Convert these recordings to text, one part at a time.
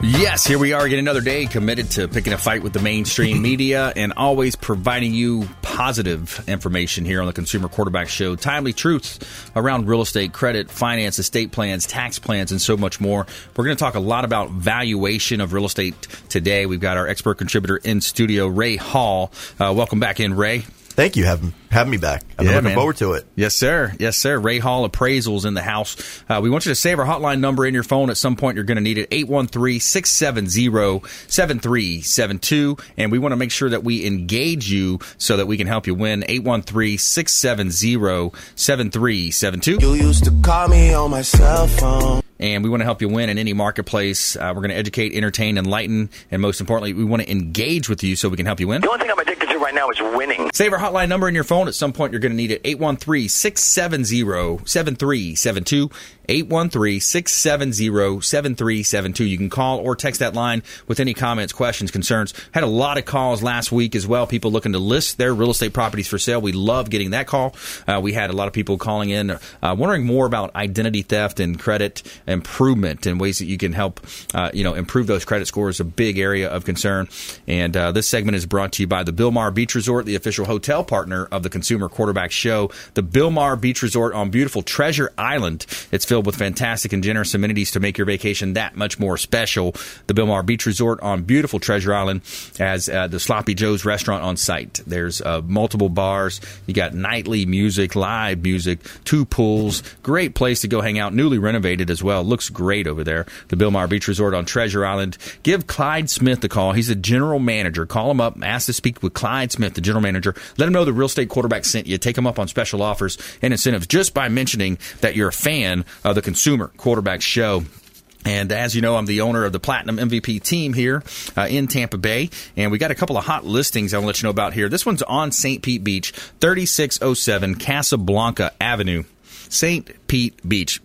Yes, here we are again another day committed to picking a fight with the mainstream media and always providing you positive information here on the Consumer Quarterback Show. Timely truths around real estate, credit, finance, estate plans, tax plans, and so much more. We're going to talk a lot about valuation of real estate today. We've got our expert contributor in studio, Ray Hall. Uh, welcome back in, Ray. Thank you having having me back. I'm Yeah, looking man. forward to it. Yes, sir. Yes, sir. Ray Hall Appraisals in the house. Uh, we want you to save our hotline number in your phone. At some point, you're going to need it 813 670 7372. And we want to make sure that we engage you so that we can help you win 813 670 7372. You used to call me on my cell phone. and we want to help you win in any marketplace. Uh, we're going to educate, entertain, enlighten, and most importantly, we want to engage with you so we can help you win. The only thing I'm addicted to right now is winning. Save our hotline number in your phone. At some point, you're going to need it 813 670 7372. 813 670 7372. You can call or text that line with any comments, questions, concerns. Had a lot of calls last week as well. People looking to list their real estate properties for sale. We love getting that call. Uh, we had a lot of people calling in, uh, wondering more about identity theft and credit improvement and ways that you can help, uh, you know, improve those credit scores. A big area of concern. And uh, this segment is brought to you by the Bilmar Beach Resort, the official hotel partner of the Consumer Quarterback Show. The Bilmar Beach Resort on beautiful Treasure Island. It's filled with fantastic and generous amenities to make your vacation that much more special. The Bilmar Beach Resort on beautiful Treasure Island has uh, the Sloppy Joe's restaurant on site. There's uh, multiple bars. You got nightly music, live music, two pools. Great place to go hang out. Newly renovated as well. Looks great over there. The Bilmar Beach Resort on Treasure Island. Give Clyde Smith a call. He's the general manager. Call him up. Ask to speak with Clyde Smith, the general manager. Let him know the real estate quarterback sent you. Take him up on special offers and incentives just by mentioning that you're a fan of the Consumer Quarterback Show. And as you know, I'm the owner of the Platinum MVP team here uh, in Tampa Bay. And we got a couple of hot listings I want to let you know about here. This one's on St. Pete Beach, 3607 Casablanca Avenue. St. Pete Beach.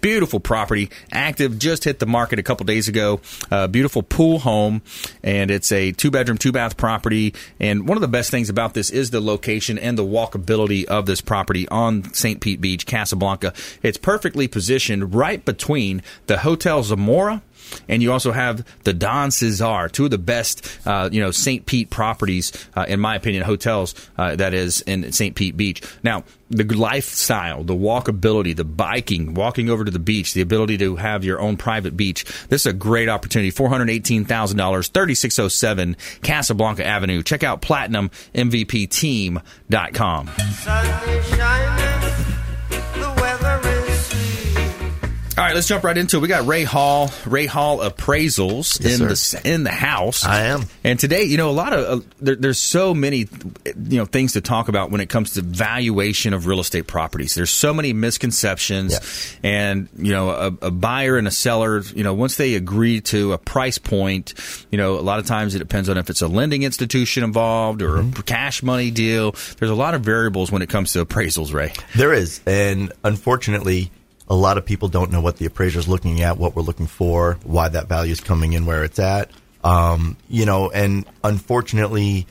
Beautiful property, active, just hit the market a couple days ago. Uh, beautiful pool home, and it's a two bedroom, two bath property. And one of the best things about this is the location and the walkability of this property on St. Pete Beach, Casablanca. It's perfectly positioned right between the Hotel Zamora and you also have the Don Cesar, two of the best, uh, you know, St. Pete properties, uh, in my opinion, hotels uh, that is in St. Pete Beach. Now, the lifestyle, the walkability, the biking, walking over to the beach, the ability to have your own private beach. This is a great opportunity. Four hundred eighteen thousand dollars, thirty six oh seven Casablanca Avenue. Check out PlatinumMVPTeam.com. Sun All right, let's jump right into it. We got Ray Hall, Ray Hall Appraisals Yes, in sir. the in the house. I am. And today, you know, a lot of uh, there, there's so many, you know, things to talk about when it comes to valuation of real estate properties. There's so many misconceptions, Yes. and you know, a, a buyer and a seller, you know, once they agree to a price point, you know, a lot of times it depends on if it's a lending institution involved or Mm-hmm. a cash money deal. There's a lot of variables when it comes to appraisals, Ray. There is, and unfortunately, a lot of people don't know what the appraiser is looking at, what we're looking for, why that value is coming in where it's at. Um, you know, and unfortunately,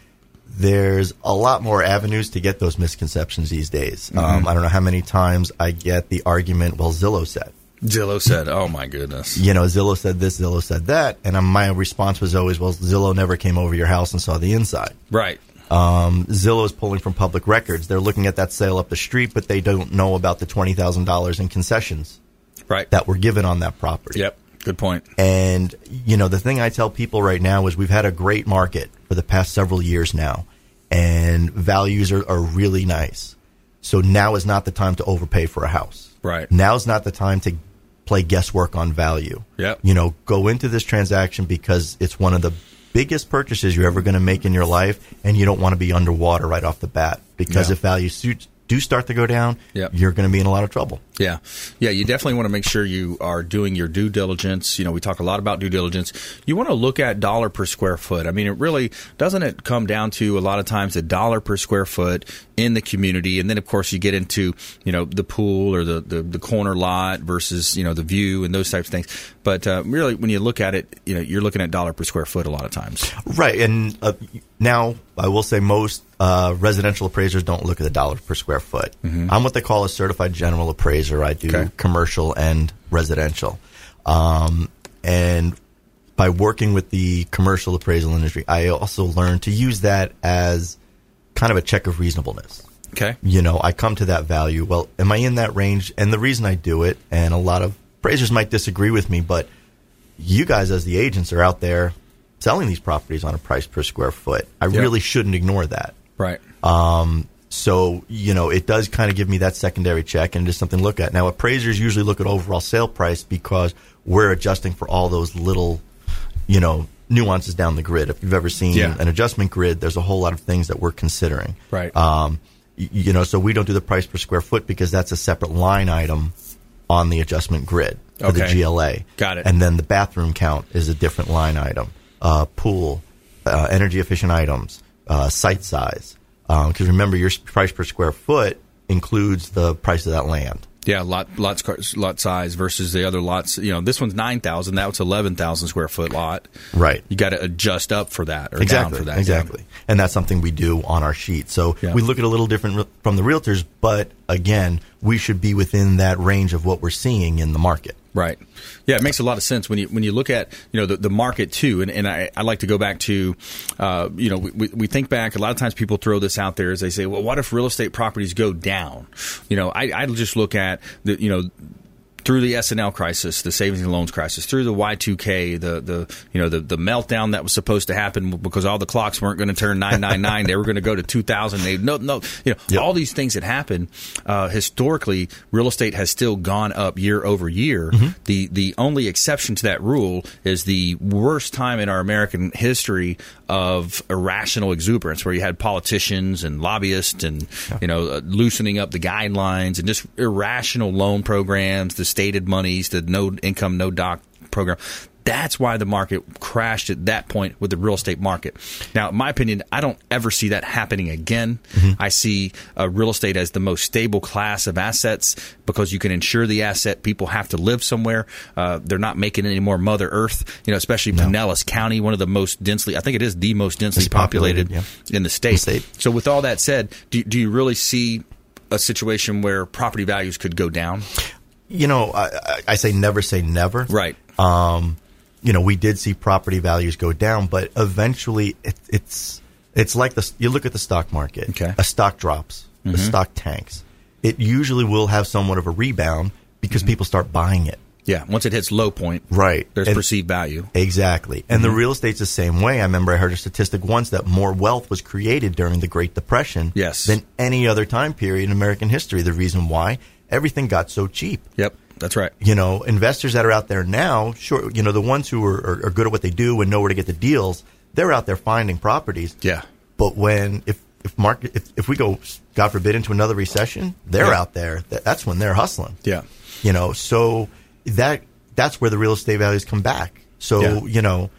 there's a lot more avenues to get those misconceptions these days. Um, I don't know how many times I get the argument, "Well, Zillow said." Zillow said, "Oh my goodness." you know, Zillow said this, Zillow said that, and um, my response was always, well, Zillow never came over your house and saw the inside. Right. Um, Zillow is pulling from public records. They're looking at that sale up the street, but they don't know about the twenty thousand dollars in concessions Right. that were given on that property. Yep. Good point. And you know, the thing I tell people right now is we've had a great market for the past several years now, and values are, are really nice. So now is not the time to overpay for a house. Right. Now is not the time to play guesswork on value. Yep. You know, go into this transaction because it's one of the biggest purchases you're ever going to make in your life, and you don't want to be underwater right off the bat. Because Yeah. if value suits, do start to go down, Yep. you're going to be in a lot of trouble. Yeah. Yeah, you definitely want to make sure you are doing your due diligence. You know, we talk a lot about due diligence. You want to look at dollar per square foot. I mean, it really doesn't it come down to a lot of times a dollar per square foot in the community and then of course you get into, you know, the pool or the the, the corner lot versus, you know, the view and those types of things. But uh, really when you look at it, you know, you're looking at dollar per square foot a lot of times. Right, and uh, now I will say most uh, residential appraisers don't look at the dollar per square foot. I'm what they call a certified general appraiser. I do Okay. commercial and residential, um, and by working with the commercial appraisal industry, I also learned to use that as kind of a check of reasonableness Okay. you know, I come to that value. Well, am I in that range? And the reason I do it, and a lot of appraisers might disagree with me, but you guys as the agents are out there selling these properties on a price per square foot. I Yeah. really shouldn't ignore that. Right. So, you know, it does kind of give me that secondary check and just something to look at. Now, appraisers usually look at overall sale price because we're adjusting for all those little, you know, nuances down the grid. If you've ever seen Yeah. an adjustment grid, there's a whole lot of things that we're considering. Right. Um, you know, so we don't do the price per square foot because that's a separate line item on the adjustment grid for the GLA. Got it. And then the bathroom count is a different line item. Uh, pool, uh, energy efficient items, uh, site size. Because remember, your price per square foot includes the price of that land. Yeah, lot lot squ- lot size versus the other lots. You know, this one's nine thousand. That was eleven thousand square foot lot. Right. You got to adjust up for that or exactly, down for that. Exactly. And that's something we do on our sheet. So Yeah. we look at a little different from the realtors, but again, we should be within that range of what we're seeing in the market. Right. Yeah, it makes a lot of sense when you when you look at you know the, the market too, and, and I, I like to go back to, uh, you know, we, we- think back. A lot of times people throw this out there as they say, well, what if real estate properties go down? You know, I I just look at the you know through the S&L crisis, the savings and loans crisis, through the Y2K, the the you know the the meltdown that was supposed to happen because all the clocks weren't going to turn 999, they were going to go to 2000. They no no you know Yep. all these things that happened uh, historically, real estate has still gone up year over year. The the only exception to that rule is the worst time in our American history of irrational exuberance, where you had politicians and lobbyists and you know uh, loosening up the guidelines and just irrational loan programs, the stated monies, the no income, no doc program. That's why the market crashed at that point with the real estate market. Now, in my opinion, I don't ever see that happening again. I see uh, real estate as the most stable class of assets because you can insure the asset. People have to live somewhere. Uh, they're not making any more Mother Earth, you know, especially Pinellas County, one of the most densely, I think it is the most densely Densely populated, populated, in the state. state. So, with all that said, do, do you really see a situation where property values could go down? You know, I, I- say never say never. Right. Um, you know, we did see property values go down, but eventually it, it's it's like the you look at the stock market. Okay. A stock drops, a stock tanks. It usually will have somewhat of a rebound because people start buying it. Yeah. Once it hits low point, Right. there's And- perceived value. Exactly. And Mm-hmm. the real estate's the same way. I remember I heard a statistic once that more wealth was created during the Great Depression Yes. than any other time period in American history. The reason why? Everything got so cheap. Yep. That's right. You know, investors that are out there now, sure, you know, the ones who are, are, are good at what they do and know where to get the deals, they're out there finding properties. Yeah. But when, if, if market, if, if we go, God forbid, into another recession, they're Yeah. out there. That, that's when they're hustling Yeah. you know so that that's where the real estate values come back so Yeah. you know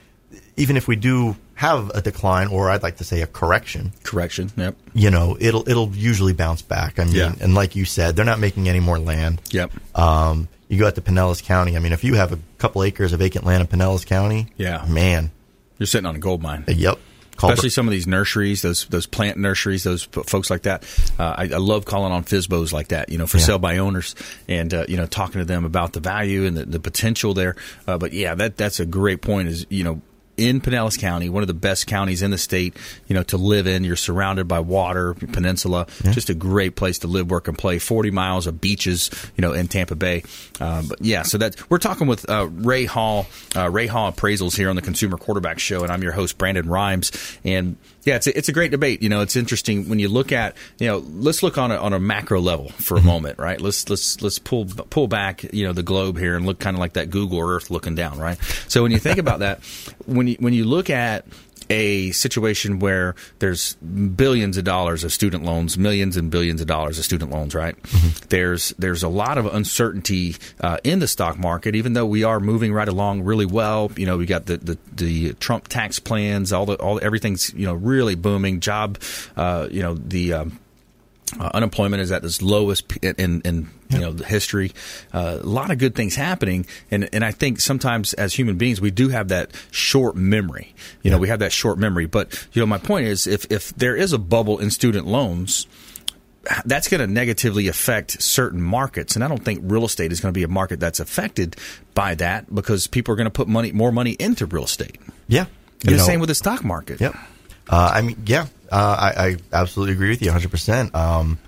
even if we do have a decline or i'd like to say a correction Correction. Yep. you know it'll it'll usually bounce back i mean Yeah. and like you said they're not making any more land Yep. um you go out to pinellas county i mean if you have a couple acres of vacant land in pinellas county Yeah. man You're sitting on a gold mine. yep Call Especially some of these nurseries, those those plant nurseries, those folks like that. Uh, I, I love calling on FSBOs like that, you know, for Yeah. sale by owners, and uh, you know, talking to them about the value and the, the potential there. Uh, but yeah, that that's a great point. Is you know, in Pinellas County, one of the best counties in the state, you know, to live in. You're surrounded by water, peninsula, just a great place to live, work, and play. 40 miles of beaches, you know, in Tampa Bay. Um, but yeah, so that we're talking with uh, Ray Hall, uh, Ray Hall Appraisals here on the Consumer Quarterback Show, and I'm your host Brandon Rhymes. And yeah, it's a, it's a great debate. You know, it's interesting when you look at you know, let's look on a, on a macro level for a mm-hmm. moment, right? Let's let's let's pull pull back, you know, the globe here and look kind of like that Google Earth looking down, right? So when you think about that, when you when you look at a situation where there's billions of dollars of student loans, millions and billions of dollars of student loans, right? There's there's a lot of uncertainty uh, in the stock market, even though we are moving right along really well. You know, we got the the, the Trump tax plans, all the all everything's you know really booming. Job, uh, you know the. Um, uh, unemployment is at its lowest in, in you know the history. Uh, a lot of good things happening, and and I think sometimes as human beings we do have that short memory. You know, we have that short memory. But you know, my point is, if if there is a bubble in student loans. That's going to negatively affect certain markets, and I don't think real estate is going to be a market that's affected by that because people are going to put money, more money into real estate. Yeah. And You the know, same with the stock market. Yep. Uh, I mean, yeah, uh, I, I absolutely agree with you 100%. Um,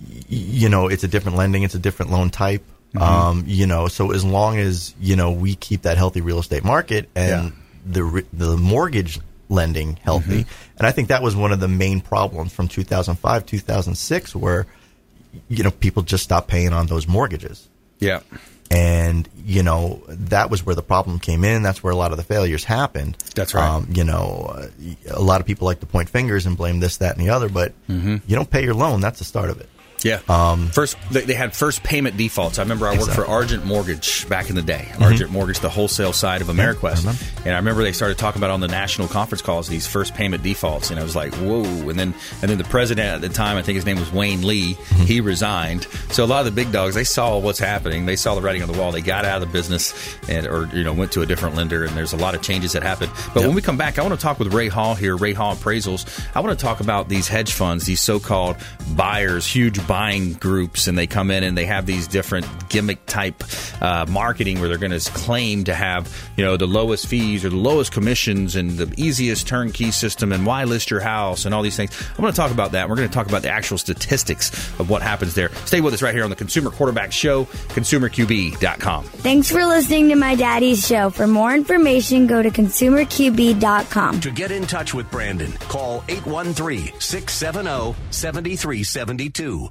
y- you know, it's a different lending, it's a different loan type. Um, you know, so as long as, you know, we keep that healthy real estate market and Yeah. the, re- the mortgage lending healthy. And I think that was one of the main problems from 2005, 2006, where, you know, people just stopped paying on those mortgages Yeah. And you know that was where the problem came in. That's where a lot of the failures happened. That's right. Um, you know, a lot of people like to point fingers and blame this, that, and the other, but Mm-hmm. you don't pay your loan. That's the start of it. Yeah. Um, first, they, they had first payment defaults. I remember I worked Exactly. for Argent Mortgage back in the day. Mm-hmm. Argent Mortgage, the wholesale side of Ameriquest, and I remember they started talking about on the national conference calls these first payment defaults, and I was like, whoa! And then and then the president at the time, I think his name was Wayne Lee, Mm-hmm. he resigned. So a lot of the big dogs, they saw what's happening, they saw the writing on the wall, they got out of the business, and or you know went to a different lender, and there's a lot of changes that happened. But when we come back, I want to talk with Ray Hall here, Ray Hall Appraisals. I want to talk about these hedge funds, these so-called buyers, huge buying groups, and they come in and they have these different gimmick type uh, marketing where they're going to claim to have you know the lowest fees or the lowest commissions and the easiest turnkey system and why list your house and all these things. I'm going to talk about that. We're going to talk about the actual statistics of what happens there. Stay with us right here on the Consumer Quarterback Show, consumerqb.com. Thanks for listening to my daddy's show. For more information, go to consumerqb.com. To get in touch with Brandon, call 813 670 7372.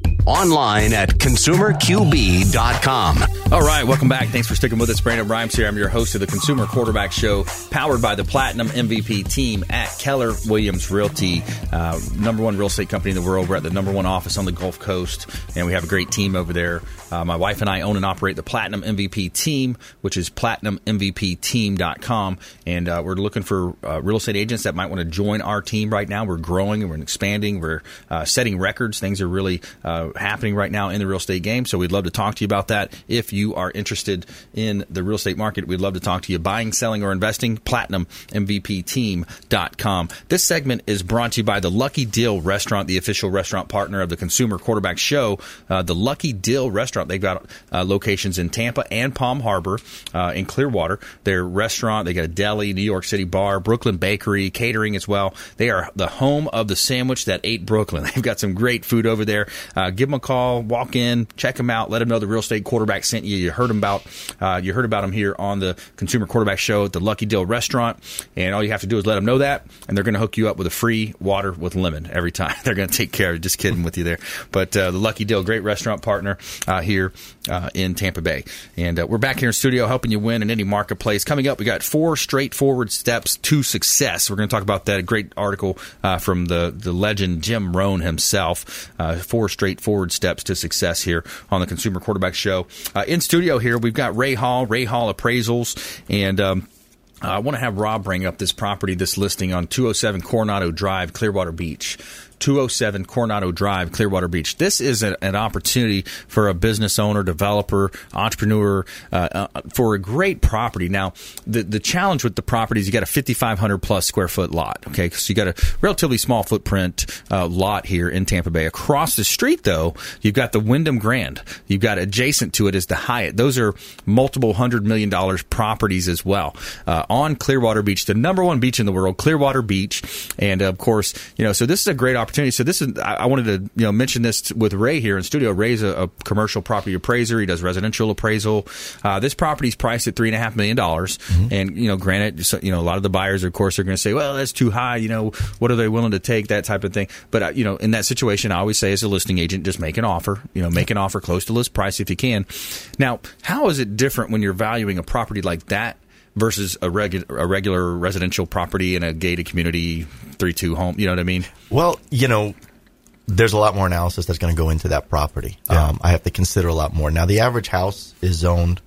Online at consumerqb.com. All right, welcome back. Thanks for sticking with us. Brandon Rhymes here. I'm your host of the Consumer Quarterback Show, powered by the Platinum MVP team at Keller Williams Realty, uh, number one real estate company in the world. We're at the number one office on the Gulf Coast, and we have a great team over there. Uh, my wife and I own and operate the Platinum MVP team, which is platinummvpteam.com. And uh, we're looking for uh, real estate agents that might want to join our team right now. We're growing and we're expanding. We're uh, setting records. Things are really happening right now in the real estate game. So we'd love to talk to you about that. If you are interested in the real estate market, we'd love to talk to you. Buying, selling, or investing, platinummvpteam.com. This segment is brought to you by the Lucky Dill Restaurant, the official restaurant partner of the Consumer Quarterback Show. Uh, the Lucky Dill Restaurant, they've got uh, locations in Tampa and Palm Harbor, uh, in Clearwater. Their restaurant, they got a deli, New York City bar, Brooklyn Bakery, catering as well. They are the home of the sandwich that ate Brooklyn. They've got some great food over there. Uh, give them a call, walk in, check them out, let them know the real estate quarterback sent you. You heard about uh, you heard about them here on the Consumer Quarterback Show at the Lucky Dill Restaurant, and all you have to do is let them know that, and they're going to hook you up with a free water with lemon every time. They're going to take care of. Just kidding with you there, but uh, the Lucky Dill, great restaurant partner uh, here uh, in Tampa Bay, and uh, we're back here in studio helping you win in any marketplace. Coming up, we got four straightforward steps to success. We're going to talk about that. Great article uh, from the the legend Jim Rohn himself. Four straightforward steps to success here on the Consumer Quarterback Show. Uh, in studio here, we've got Ray Hall, Ray Hall Appraisals, and. Um, I want to have Rob bring up this property, this listing on 207 Coronado Drive, Clearwater Beach. 207 Coronado Drive, Clearwater Beach. This is a, an opportunity for a business owner, developer, entrepreneur uh, uh, for a great property. Now, the the challenge with the property is you got a 5,500 plus square foot lot. Okay, so you got a relatively small footprint uh, lot here in Tampa Bay. Across the street, though, you've got the Wyndham Grand. You've got adjacent to it is the Hyatt. Those are multiple hundred million dollars properties as well uh, on Clearwater Beach, the number one beach in the world, Clearwater Beach, and of course, you know, so this is a great opportunity. So this is I, wanted to you know mention this with Ray here in studio. Ray's a, a commercial property appraiser. He does residential appraisal. Uh, this property's priced at three and a half million dollars, and you know, granted, so, you know, a lot of the buyers, of course, are going to say, well, that's too high. You know, what are they willing to take? That type of thing. But uh, you know, in that situation, I always say as a listing agent, just make an offer. You know, make an offer close to list price if you can. Now, how is it different when you're valuing a property like that? Versus a, regu- a regular residential property in a gated community, three two home. You know what I mean? Well, you know, there's a lot more analysis that's going to go into that property. Yeah. Um, I have to consider a lot more. Now, the average house is zoned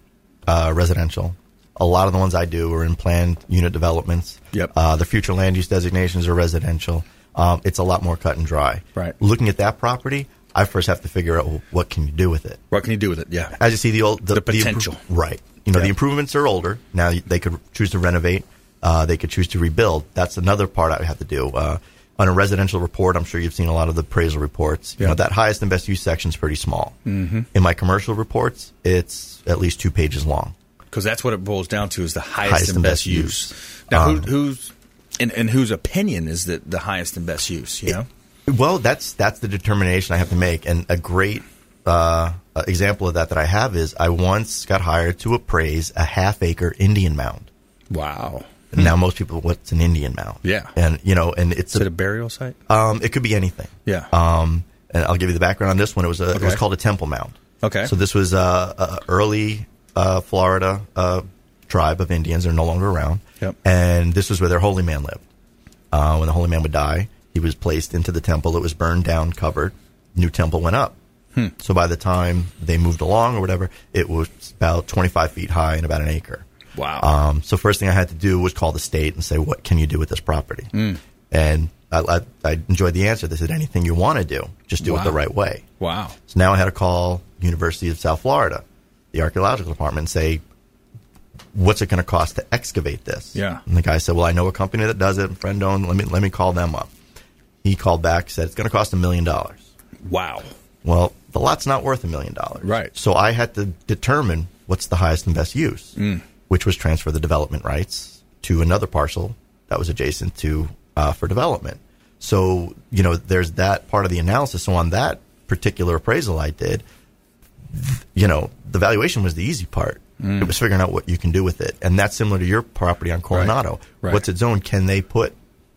uh, residential. A lot of the ones I do are in planned unit developments. Yep. Uh, the future land use designations are residential. Um, it's a lot more cut and dry. Right. Looking at that property, I first have to figure out well, what can you do with it. What can you do with it? Yeah. As you see, the old The impro- potential. right? You know, Yeah. the improvements are older now. They could choose to renovate. Uh, they could choose to rebuild. That's another part I have to do. Uh, on a residential report, I'm sure you've seen a lot of the appraisal reports. You know, that highest and best use section is pretty small. Mm-hmm. In my commercial reports, it's at least two pages long. because that's what it boils down to is the highest, Highest and and best, best use. use. Now, Um, who, who's and, and whose opinion is that the highest and best use? You know, Well, that's that's the determination I have to make, and a great uh, example of that that I have is I once got hired to appraise a half acre Indian mound. wow. Now, most people, what's an Indian mound? Yeah. and you know, and it's Is it a burial site? Um, it could be anything. Yeah. Um, and I'll give you the background on this one. It was a, it was Okay. called a temple mound. Okay. So this was uh, a early uh, Florida uh, tribe of Indians. They're no longer around. Yep. And this was where their holy man lived. Uh, when the holy man would die, he was placed into the temple. It was burned down, covered. New temple went up. Hmm. So by the time they moved along or whatever, it was about 25 feet high and about an acre. Wow. Um, so first thing I had to do was call the state and say, what can you do with this property? Hmm. And I, I, I enjoyed the answer. They said, anything you want to do, just do Wow. it the right way. wow. So now I had to call University of South Florida, the archaeological department, and say, what's it going to cost to excavate this? Yeah. And the guy said, well, I know a company that does it, friend owned. Let me, let me call them up. He called back, said, it's going to cost a million dollars. Wow. Well, the lot's not worth a million dollars. Right. So I had to determine what's the highest and best use, Mm. which was transfer the development rights to another parcel that was adjacent to uh, for development. So, you know, there's that part of the analysis. So on that particular appraisal I did, you know, the valuation was the easy part. Mm. It was figuring out what you can do with it. And that's similar to your property on Coronado. Right. What's its own? Can they put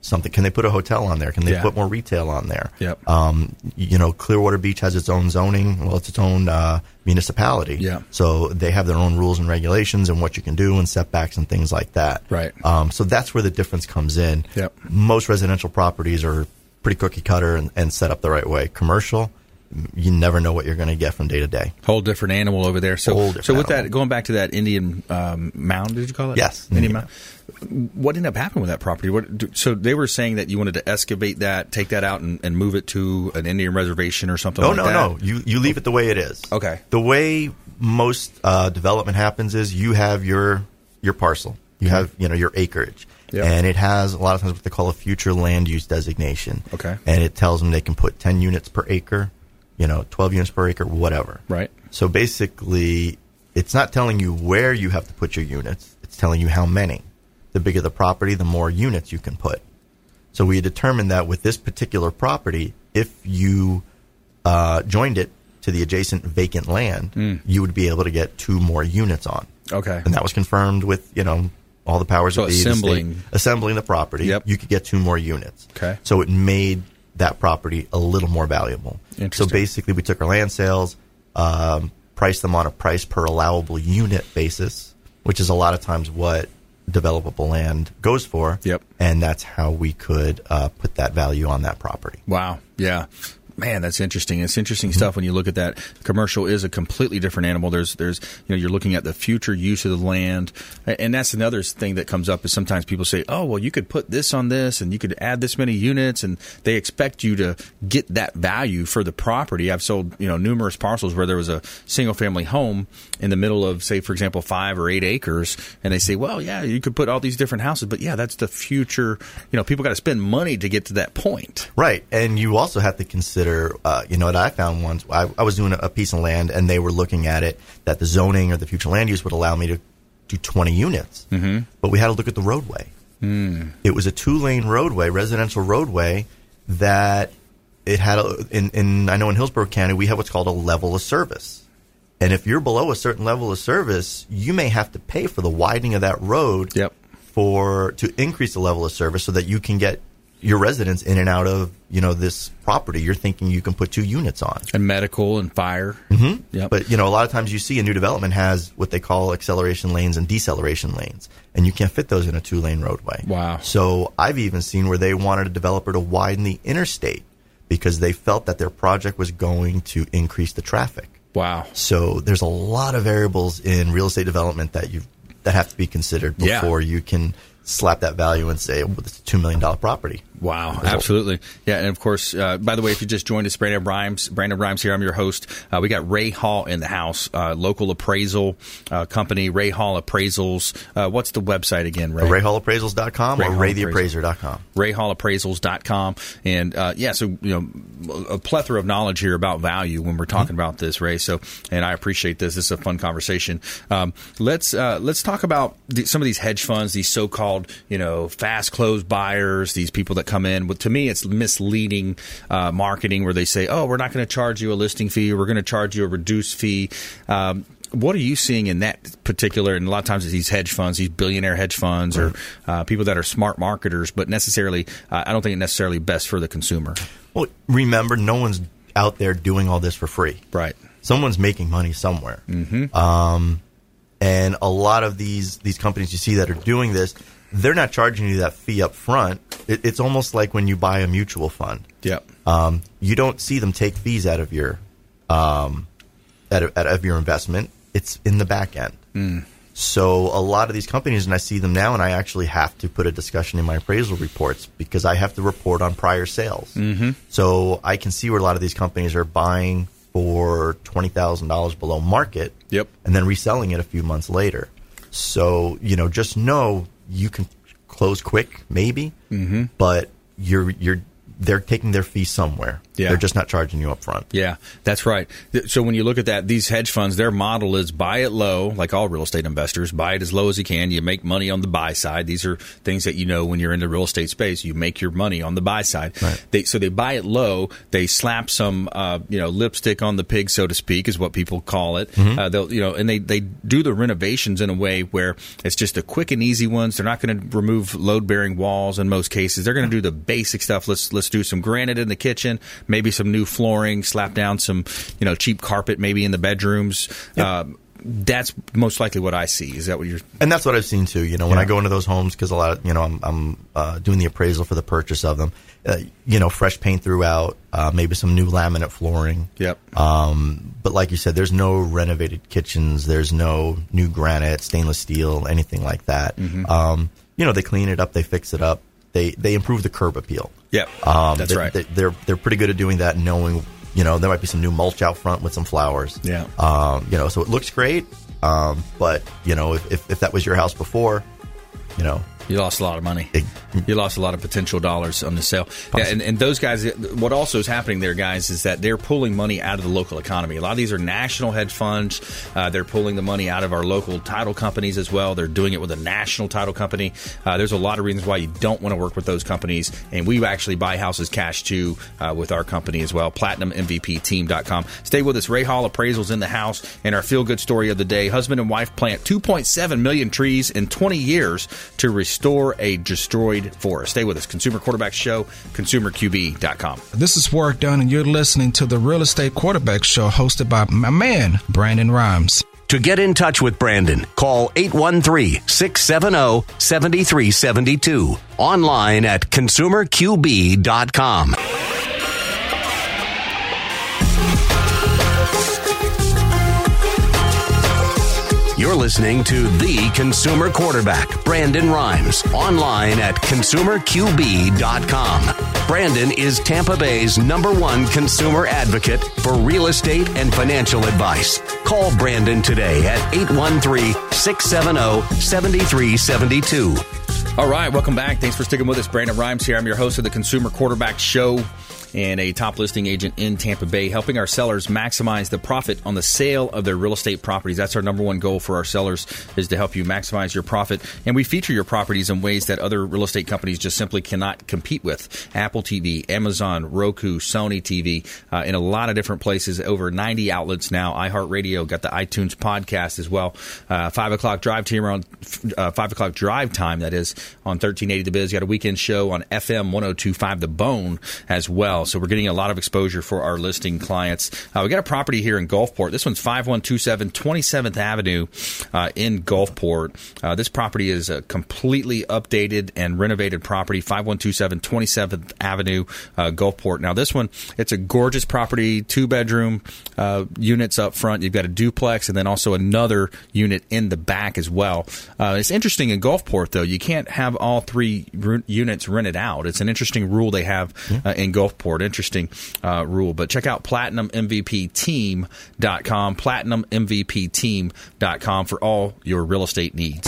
something? Can they put a hotel on there? Can they Yeah. put more retail on there? Yep. Um, you know, Clearwater Beach has its own zoning. Well, it's its own uh, municipality. Yeah. So they have their own rules and regulations and what you can do and setbacks and things like that. Right. Um, so that's where the difference comes in. Yep. Most residential properties are pretty cookie cutter and, and set up the right way. Commercial, you never know what you're going to get from day to day. Whole different animal over there. So, so with that, going back to that Indian um, mound, did you call it? Yes, Indian Indian mound. What ended up happening with that property? What, so they were saying that you wanted to excavate that, take that out, and, and move it to an Indian reservation or something. No, like no, that? no. You you leave it the way it is. Okay. The way most uh, development happens is you have your your parcel. You have you know your acreage, Yep. and it has a lot of times what they call a future land use designation. Okay. And it tells them they can put ten units per acre, you know, twelve units per acre, whatever. Right. So basically, it's not telling you where you have to put your units. It's telling you how many. The bigger the property, the more units you can put. So we determined that with this particular property, if you uh, joined it to the adjacent vacant land, Hmm. you would be able to get two more units on. Okay. And that was confirmed with, you know, all the powers So of the the state- assembling. assembling the property. Yep. You could get two more units. Okay. So it made that property a little more valuable. So basically, we took our land sales, um, priced them on a price per allowable unit basis, which is a lot of times what developable land goes for. Yep. And that's how we could uh, put that value on that property. Wow. Yeah. Man, that's interesting. It's interesting Mm-hmm. stuff when you look at that. Commercial is a completely different animal. There's, there's, you know, you're looking at the future use of the land, and that's another thing that comes up. Is sometimes people say, "Oh, well, you could put this on this, and you could add this many units," and they expect you to get that value for the property. I've sold, you know, numerous parcels where there was a single family home in the middle of, say, for example, five or eight acres, and they say, "Well, yeah, you could put all these different houses, but yeah, that's the future." You know, people got to spend money to get to that point. Right, and you also have to consider, uh, you know, what I found once. I, I was doing a, a piece of land, and they were looking at it that the zoning or the future land use would allow me to do 20 units. Mm-hmm. But we had to look at the roadway. Mm. It was a two lane roadway, residential roadway, that it had a, in, in I know in Hillsborough County we have what's called a level of service. And if you're below a certain level of service, you may have to pay for the widening of that road Yep. for to increase the level of service so that you can get your residents in and out of you know this property. You're thinking you can put two units on, and medical and fire. Mm-hmm. Yep. but you know a lot of times you see a new development has what they call acceleration lanes and deceleration lanes, and you can't fit those in a two lane roadway. Wow. So I've even seen where they wanted a developer to widen the interstate because they felt that their project was going to increase the traffic. wow. So there's a lot of variables in real estate development that you that have to be considered Yeah. before you can slap that value and say, well, it's a two million dollar property. Wow, absolutely. Yeah, and of course, uh, by the way, if you just joined us, Brandon Rhymes, Brandon Rhymes here. I'm your host. Uh, we got Ray Hall in the house, uh, local appraisal uh, company, Ray Hall Appraisals. Uh, what's the website again, Ray? RayHallAppraisals.com or Ray Hall RayTheAppraiser.com. rayhallappraisals.com. And uh, yeah, so you know, a plethora of knowledge here about value when we're talking about this, Ray. So, and I appreciate this. This is a fun conversation. Um, let's uh, let's talk about the, some of these hedge funds, these so-called you know fast close buyers, these people that come in. But to me, it's misleading uh, marketing where they say, "Oh, we're not going to charge you a listing fee. We're going to charge you a reduced fee." Um, what are you seeing in that particular? And a lot of times it's these hedge funds, these billionaire hedge funds, or uh, people that are smart marketers, but necessarily, uh, I don't think it's necessarily best for the consumer. Well, remember, no one's out there doing all this for free. Right. Someone's making money somewhere. Mm-hmm. Um, and a lot of these these companies you see that are doing this, they're not charging you that fee up front. It, it's almost like when you buy a mutual fund. Yep. Um, you don't see them take fees out of your um, out, of, out of your investment. It's in the back end. So a lot of these companies, and I see them now, and I actually have to put a discussion in my appraisal reports because I have to report on prior sales. Mm-hmm. So I can see where a lot of these companies are buying for twenty thousand dollars below market, Yep. and then reselling it a few months later. So you know, just know you can close quick, maybe, mm-hmm. but you're you're they're taking their fee somewhere. Yeah. They're just not charging you up front. Yeah, that's right. So when you look at that, these hedge funds, their model is buy it low, like all real estate investors, buy it as low as you can. You make money on the buy side. These are things that you know when you're in the real estate space. You make your money on the buy side. Right. They, so they buy it low. They slap some, uh, you know, lipstick on the pig, so to speak, is what people call it. Uh, they'll, you know, and they they do the renovations in a way where it's just the quick and easy ones. They're not going to remove load bearing walls in most cases. They're going to do the basic stuff. Let's let's do some granite in the kitchen, maybe some new flooring, slap down some, you know, cheap carpet maybe in the bedrooms. Um, that's most likely what I see. Is that what you're? And that's what I've seen too. You know, when Yeah. I go into those homes, because a lot of, you know, I'm, I'm uh, doing the appraisal for the purchase of them. Uh, you know, fresh paint throughout, uh, maybe some new laminate flooring. Yep. Um, but like you said, there's no renovated kitchens. There's no new granite, stainless steel, anything like that. Mm-hmm. Um, you know, they clean it up, they fix it up, they they improve the curb appeal. Yep. Um, That's they, right. They, they're they're pretty good at doing that, knowing you know there might be some new mulch out front with some flowers. Yeah. Um, you know, so it looks great. Um, but you know, if, if if that was your house before, you know, You lost a lot of money. You lost a lot of potential dollars on the sale. Yeah, and, and those guys, what also is happening there, guys, is that they're pulling money out of the local economy. A lot of these are national hedge funds. Uh, they're pulling the money out of our local title companies as well. They're doing it with a national title company. Uh, there's a lot of reasons why you don't want to work with those companies. And we actually buy houses cash too uh, with our company as well. PlatinumMVPTeam.com. Stay with us. Ray Hall appraisals in the house and our feel good story of the day. Husband and wife plant 2.7 million trees in 20 years to restore a destroyed forest. Stay with us. Consumer Quarterback Show, consumerqb.com. This is Warrick Dunn, and you're listening to the Real Estate Quarterback Show hosted by my man, Brandon Rhymes. To get in touch with Brandon, call 813 670 7372. Online at consumerqb.com. You're listening to The Consumer Quarterback, Brandon Rhymes, online at consumerqb.com. Brandon is Tampa Bay's number one consumer advocate for real estate and financial advice. Call Brandon today at 813 670 7372. All right, welcome back. Thanks for sticking with us. Brandon Rhymes here. I'm your host of the Consumer Quarterback Show and a top listing agent in Tampa Bay, helping our sellers maximize the profit on the sale of their real estate properties. That's our number one goal for our sellers is to help you maximize your profit. And we feature your properties in ways that other real estate companies just simply cannot compete with. Apple TV, Amazon, Roku, Sony TV, uh, in a lot of different places, over 90 outlets now. iHeartRadio got the iTunes podcast as well. Uh, five o'clock drive time uh, five o'clock drive time that is on 1380 The Biz. You got a weekend show on FM 1025 The Bone as well. So we're getting a lot of exposure for our listing clients. Uh, we got a property here in Gulfport. This one's 5127 27th Avenue uh, in Gulfport. Uh, this property is a completely updated and renovated property, 5127 27th Avenue, uh, Gulfport. Now, this one, it's a gorgeous property, two bedroom uh, units up front. You've got a duplex and then also another unit in the back as well. Uh, it's interesting in Gulfport, though, you can't have all three r- units rented out. It's an interesting rule they have uh, in Gulfport. Interesting uh, rule. But check out PlatinumMVPTeam.com, PlatinumMVPTeam.com for all your real estate needs.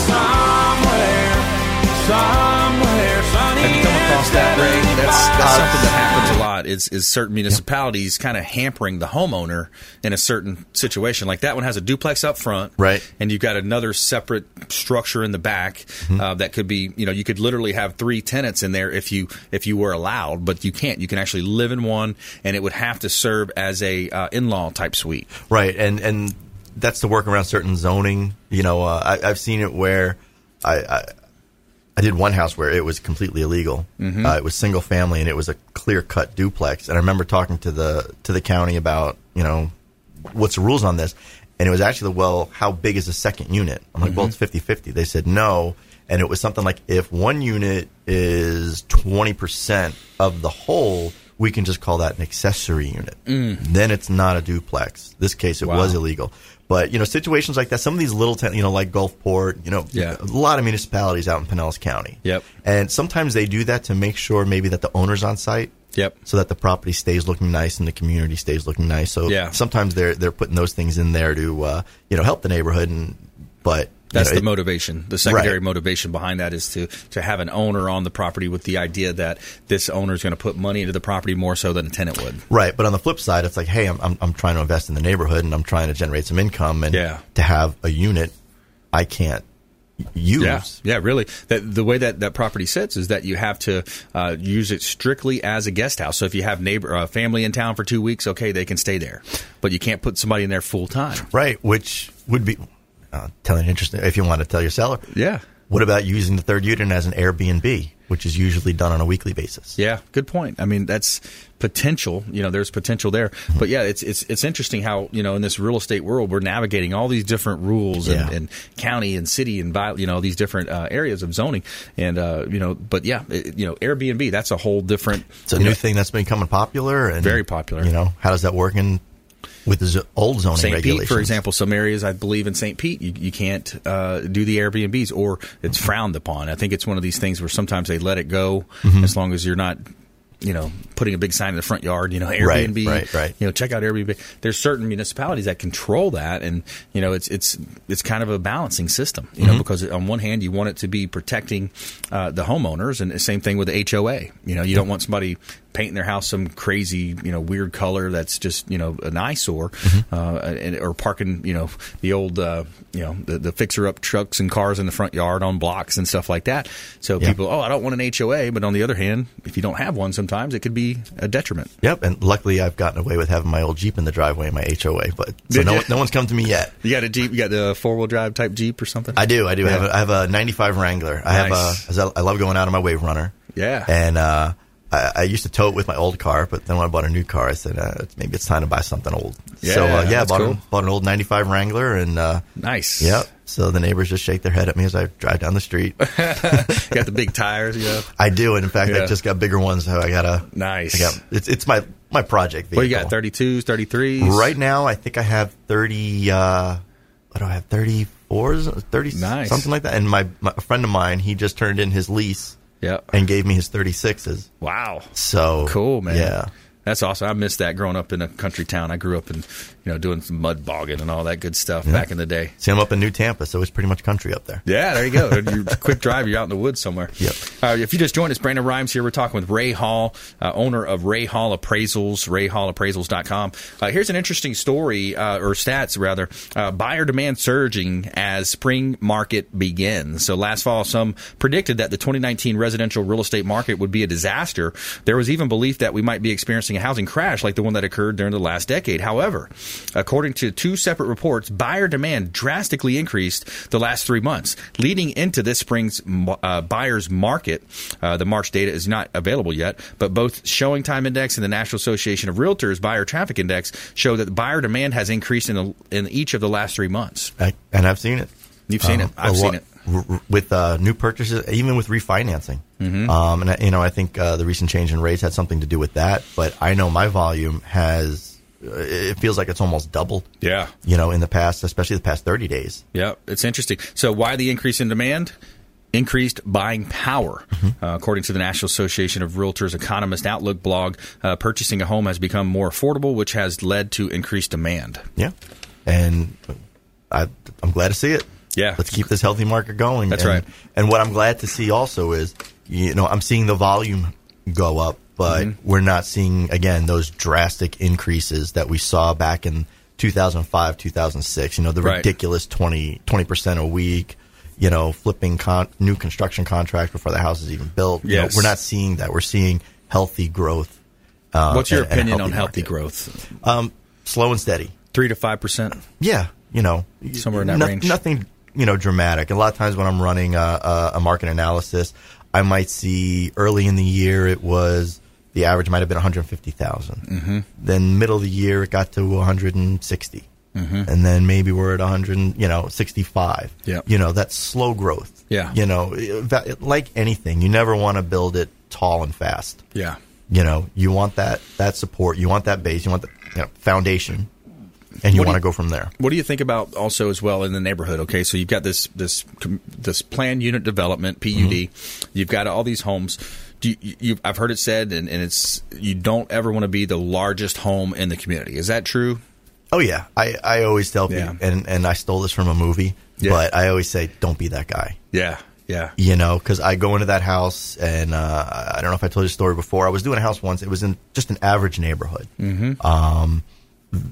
Have you come across that? That's, that's something that happens a lot. Is is certain municipalities kind of hampering the homeowner in a certain situation? Like that one has a duplex up front, Right. And you've got another separate structure in the back uh, that could be, you know, you could literally have three tenants in there if you if you were allowed, but you can't. You can actually live in one, and it would have to serve as a uh, in law type suite. Right, and and that's to work around certain zoning. You know, uh, I, I've seen it where I, I I did one house where it was completely illegal. Mm-hmm. Uh, it was single family and it was a clear cut duplex. And I remember talking to the to the county about you know what's the rules on this, and it was actually the well, how big is the second unit? I'm like, well, it's 50-50. They said no. And it was something like if one unit is 20% of the whole, we can just call that an accessory unit. Then it's not a duplex. This case, it Wow. was illegal. But, you know, situations like that, some of these little, town you know, like Gulfport, you know, Yeah. a lot of municipalities out in Pinellas County. Yep. And sometimes they do that to make sure maybe that the owner's on site Yep. so that the property stays looking nice and the community stays looking nice. So Yeah. sometimes they're they're putting those things in there to uh, you know help the neighborhood and but you That's know, the motivation. The secondary Right. motivation behind that is to to have an owner on the property with the idea that this owner is going to put money into the property more so than a tenant would. Right, but on the flip side, it's like, hey, I'm, I'm I'm trying to invest in the neighborhood and I'm trying to generate some income, and Yeah. to have a unit, I can't use. Yeah, yeah, really. That the way that that property sits is that you have to uh, use it strictly as a guest house. So if you have neighbor uh, family in town for two weeks, okay, they can stay there, but you can't put somebody in there full time. Right, which would be uh, telling interesting if you want to tell your seller. Yeah. What about using the third unit as an Airbnb, which is usually done on a weekly basis? Yeah, good point. I mean, that's potential. You know, there's potential there. But yeah, it's it's it's interesting how you know in this real estate world we're navigating all these different rules and, Yeah. and county and city and you know these different uh, areas of zoning and uh, you know. But yeah, it, you know, Airbnb that's a whole different. It's a new know, thing that's becoming popular and Very popular. You know, how does that work in with the z- old zoning St. regulations? Pete, for example, some areas I believe in St. Pete you, you can't uh, do the Airbnbs or it's frowned upon. I think it's one of these things where sometimes they let it go Mm-hmm. as long as you're not you know, putting a big sign in the front yard, you know, Right, Airbnb, right, right. you know, check out Airbnb. There's certain municipalities that control that, and you know, it's it's it's kind of a balancing system, you Mm-hmm. know, because on one hand you want it to be protecting uh, the homeowners, and the same thing with the HOA. You know, you don't want somebody painting their house some crazy, you know, weird color that's just you know an eyesore, Mm-hmm. uh, and, or parking, you know, the old, uh, you know, the, the fixer up trucks and cars in the front yard on blocks and stuff like that. So Yeah. people, oh, I don't want an HOA, but on the other hand, if you don't have one, sometimes it could be a detriment. Yep, and luckily I've gotten away with having my old Jeep in the driveway in my HOA, but so no, no one's come to me yet. You got a Jeep, you got the four wheel drive type Jeep or something? I do, I do. I, have a, I have a '95 Wrangler. I Nice. have a. I love going out on my Wave Runner. Yeah. and uh, I, I used to tow it with my old car, but then when I bought a new car, I said uh, maybe it's time to buy something old. Yeah, so uh, yeah, I bought, cool. a, bought an old '95 Wrangler, and uh, Nice. Yep. So the neighbors just shake their head at me as I drive down the street. got the big tires, you know. I do, and in fact, Yeah. I just got bigger ones. So I gotta. Nice. I got, it's it's my my project vehicle. What you got? 32s, 33s? Right now, I think I have thirty. Uh, what do I have? Thirty fours, thirty, Nice. something like that. And my, my a friend of mine, he just turned in his lease Yep. and gave me his thirty sixes. Wow. So Cool, man. Yeah. That's awesome. I missed that growing up in a country town. I grew up in, you know, doing some mud bogging and all that good stuff back in the day. See, I'm up in New Tampa, so it's pretty much country up there. Yeah, there you go. quick drive, you're out in the woods somewhere. Yep. Uh, if you just joined us, Brandon Rhymes here. We're talking with Ray Hall, uh, owner of Ray Hall Appraisals, rayhallappraisals.com. Uh, here's an interesting story, uh, or stats rather. Uh, buyer demand surging as spring market begins. So last fall, some predicted that the 2019 residential real estate market would be a disaster. There was even belief that we might be experiencing a housing crash like the one that occurred during the last decade. However, according to two separate reports, buyer demand drastically increased the last three months, leading into this spring's uh, buyer's market. Uh, the March data is not available yet, but both Showing Time Index and the National Association of Realtors Buyer Traffic Index show that buyer demand has increased in, the, in each of the last three months. I, and I've seen it. You've seen it. a I've seen it. R- with uh, new purchases, even with refinancing. Mm-hmm. Um, and I- you know, I think uh, the recent change in rates had something to do with that. But I know my volume has. Uh, it feels like it's almost doubled. Yeah. You know, in the past, especially the past thirty days. Yeah, it's interesting. So, why the increase in demand? Increased buying power. Uh, according to the National Association of Realtors Economist Outlook blog, uh, purchasing a home has become more affordable, which has led to increased demand. Yeah, and I, I'm glad to see it. Yeah. let's keep this healthy market going. That's And- right. And what I'm glad to see also is, you know, I'm seeing the volume go up, but Mm-hmm. we're not seeing again those drastic increases that we saw back in 2005, 2006. You know, the Right. ridiculous 20 percent a week. You know, flipping con- new construction contracts before the house is even built. You know, we're not seeing that. We're seeing healthy growth. Uh, What's your and- and a opinion on healthy market. growth? Um, slow and steady. Three to five percent. Yeah, you know, Somewhere in that no- range. Nothing, you know, dramatic. A lot of times when I'm running a, a, a market analysis, I might see early in the year it was the average might have been 150,000. Mm-hmm. Then middle of the year it got to 160. Mm-hmm. And then maybe we're at 100, you know, 65. Yeah. You know, that's slow growth. Yeah. You know, like anything, you never want to build it tall and fast. Yeah. You know, you want that that support, you want that base, you want the you know, foundation, and you want to go from there. What do you think about also as well in the neighborhood? Okay, so you've got this this this planned unit development PUD. Mm-hmm. You've got all these homes. Do you, you, I've heard it said, and, and it's you don't ever want to be the largest home in the community. Is that true? Oh yeah, I, I always tell Yeah. people, and, and I stole this from a movie, Yeah. but I always say, don't be that guy. Yeah, yeah, You know, because I go into that house, and uh, I don't know if I told you the story before. I was doing a house once. It was in just an average neighborhood. Mm-hmm. Um,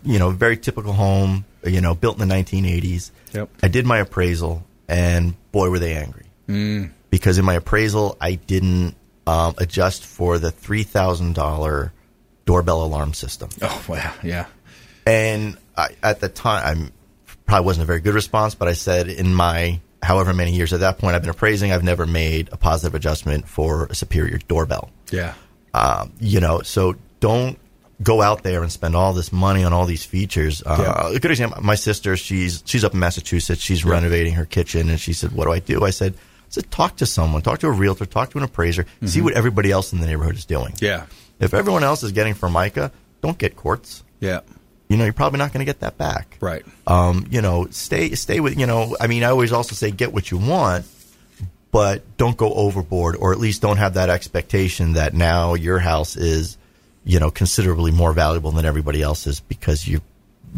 you know, very typical home. You know, built in the 1980s. Yep. I did my appraisal, and boy, were they angry. Mm. Because in my appraisal, I didn't um, adjust for the three thousand dollar doorbell alarm system. Oh wow, yeah, And I, at the time, I probably wasn't a very good response, but I said in my however many years at that point I've been appraising, I've never made a positive adjustment for a superior doorbell. yeah, Um, you know, so don't go out there and spend all this money on all these features. Uh, A good example, my sister, she's she's up in Massachusetts. She's renovating her kitchen, and she said, "What do I do?" I said, "I said talk to someone, talk to a realtor, talk to an appraiser, see what everybody else in the neighborhood is doing. yeah, If everyone else is getting Formica, don't get quartz. yeah. You know, you're probably not going to get that back. Right. Um, you know, stay stay with. You know, I mean, I always also say get what you want, but don't go overboard, or at least don't have that expectation that now your house is, you know, considerably more valuable than everybody else's because you're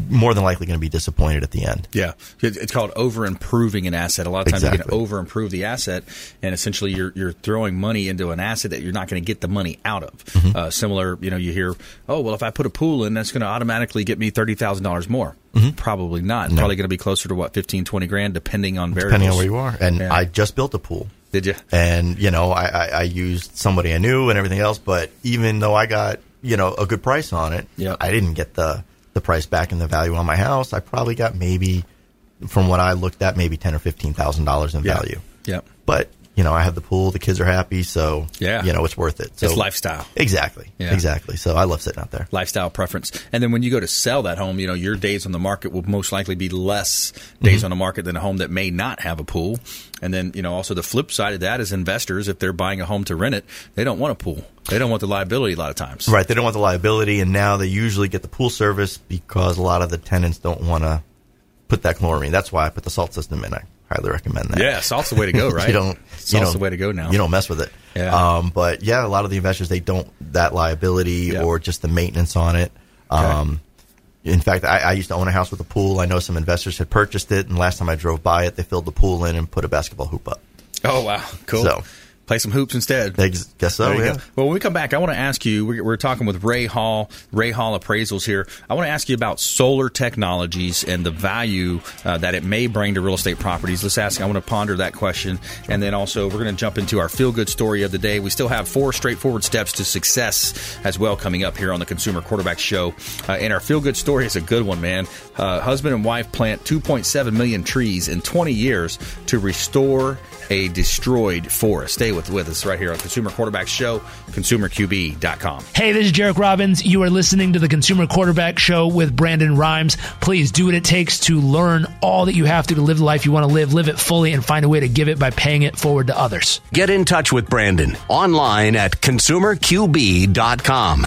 more than likely going to be disappointed at the end. Yeah, it's called over improving an asset. A lot of times you Exactly. can over improve the asset, and essentially you're you're throwing money into an asset that you're not going to get the money out of. Mm-hmm. Uh, similar, you know, you hear, oh well, if I put a pool in, that's going to automatically get me thirty thousand dollars more. Probably not. Probably going to be closer to what 15, 20 grand, depending on variables. Depending on where you are. And Yeah. I just built a pool. Did you? and you know I, I, I used somebody I knew and everything else. But even though I got you know a good price on it, Yep. I didn't get the the price back in the value on my house. I probably got maybe from what I looked at, maybe ten or fifteen thousand dollars in Yeah. value. Yep. But you know I have the pool, the kids are happy, so Yeah. you know it's worth it. So It's lifestyle. exactly, Yeah. exactly. So I love sitting out there. lifestyle preference. And then when you go to sell that home, you know, your days on the market will most likely be less days mm-hmm. on the market than a home that may not have a pool. And then, you know, also the flip side of that is investors, if they're buying a home to rent it, they don't want a pool. They don't want the liability a lot of times. Right, they don't want the liability, and now they usually get the pool service because a lot of the tenants don't want to put that chlorine. That's why I put the salt system in. I highly recommend that. Yeah, salt's the way to go, right? you don't. Salt's you know, the way to go now. You don't mess with it. Yeah. Um, but yeah, a lot of the investors they don't that liability Yeah. or just the maintenance on it. Um, in fact, I, I used to own a house with a pool. I know some investors had purchased it, and last time I drove by it, they filled the pool in and put a basketball hoop up. Oh, wow. Cool. So- Play some hoops instead. I guess so. Yeah. go. Well, when we come back, I want to ask you. We're, we're talking with Ray Hall, Ray Hall Appraisals here. I want to ask you about solar technologies and the value uh, that it may bring to real estate properties. Let's ask. I want to ponder that question, and then also we're going to jump into our feel good story of the day. We still have four straightforward steps to success as well coming up here on the Consumer Quarterback Show. Uh, and our feel good story is a good one, man. Uh, husband and wife plant 2.7 million trees in 20 years to restore a destroyed forest. Stay with, with us right here on Consumer Quarterback Show, consumerqb.com. Hey, this is Jairek Robbins. You are listening to the Consumer Quarterback Show with Brandon Rhymes. Please do what it takes to learn all that you have to to live the life you want to live, live it fully, and find a way to give it by paying it forward to others. Get in touch with Brandon online at consumerqb.com.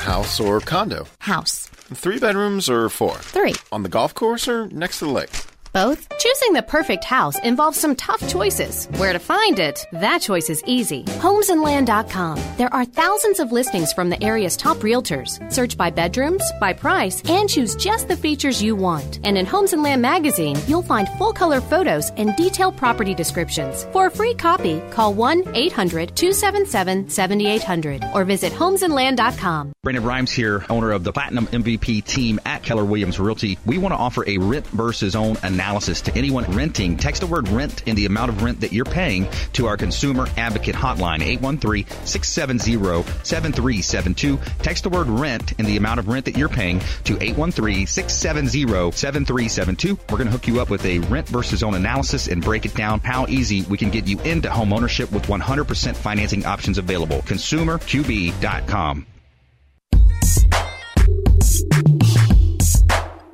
House or condo? House. Three bedrooms or four? Three. On the golf course or next to the lake? Both? Choosing the perfect house involves some tough choices. Where to find it? That choice is easy. Homesandland.com. There are thousands of listings from the area's top realtors. Search by bedrooms, by price, and choose just the features you want. And in Homes and Land magazine, you'll find full color photos and detailed property descriptions. For a free copy, call 1 800 277 7800 or visit homesandland.com. Brandon Rhymes here, owner of the Platinum MVP team at Keller Williams Realty. We want to offer a rent versus own analysis to anyone renting. Text the word rent and the amount of rent that you're paying to our consumer advocate hotline, 813-670-7372. Text the word rent and the amount of rent that you're paying to 813-670-7372. We're going to hook you up with a rent versus own analysis and break it down how easy we can get you into home ownership with 100% financing options available. ConsumerQB.com.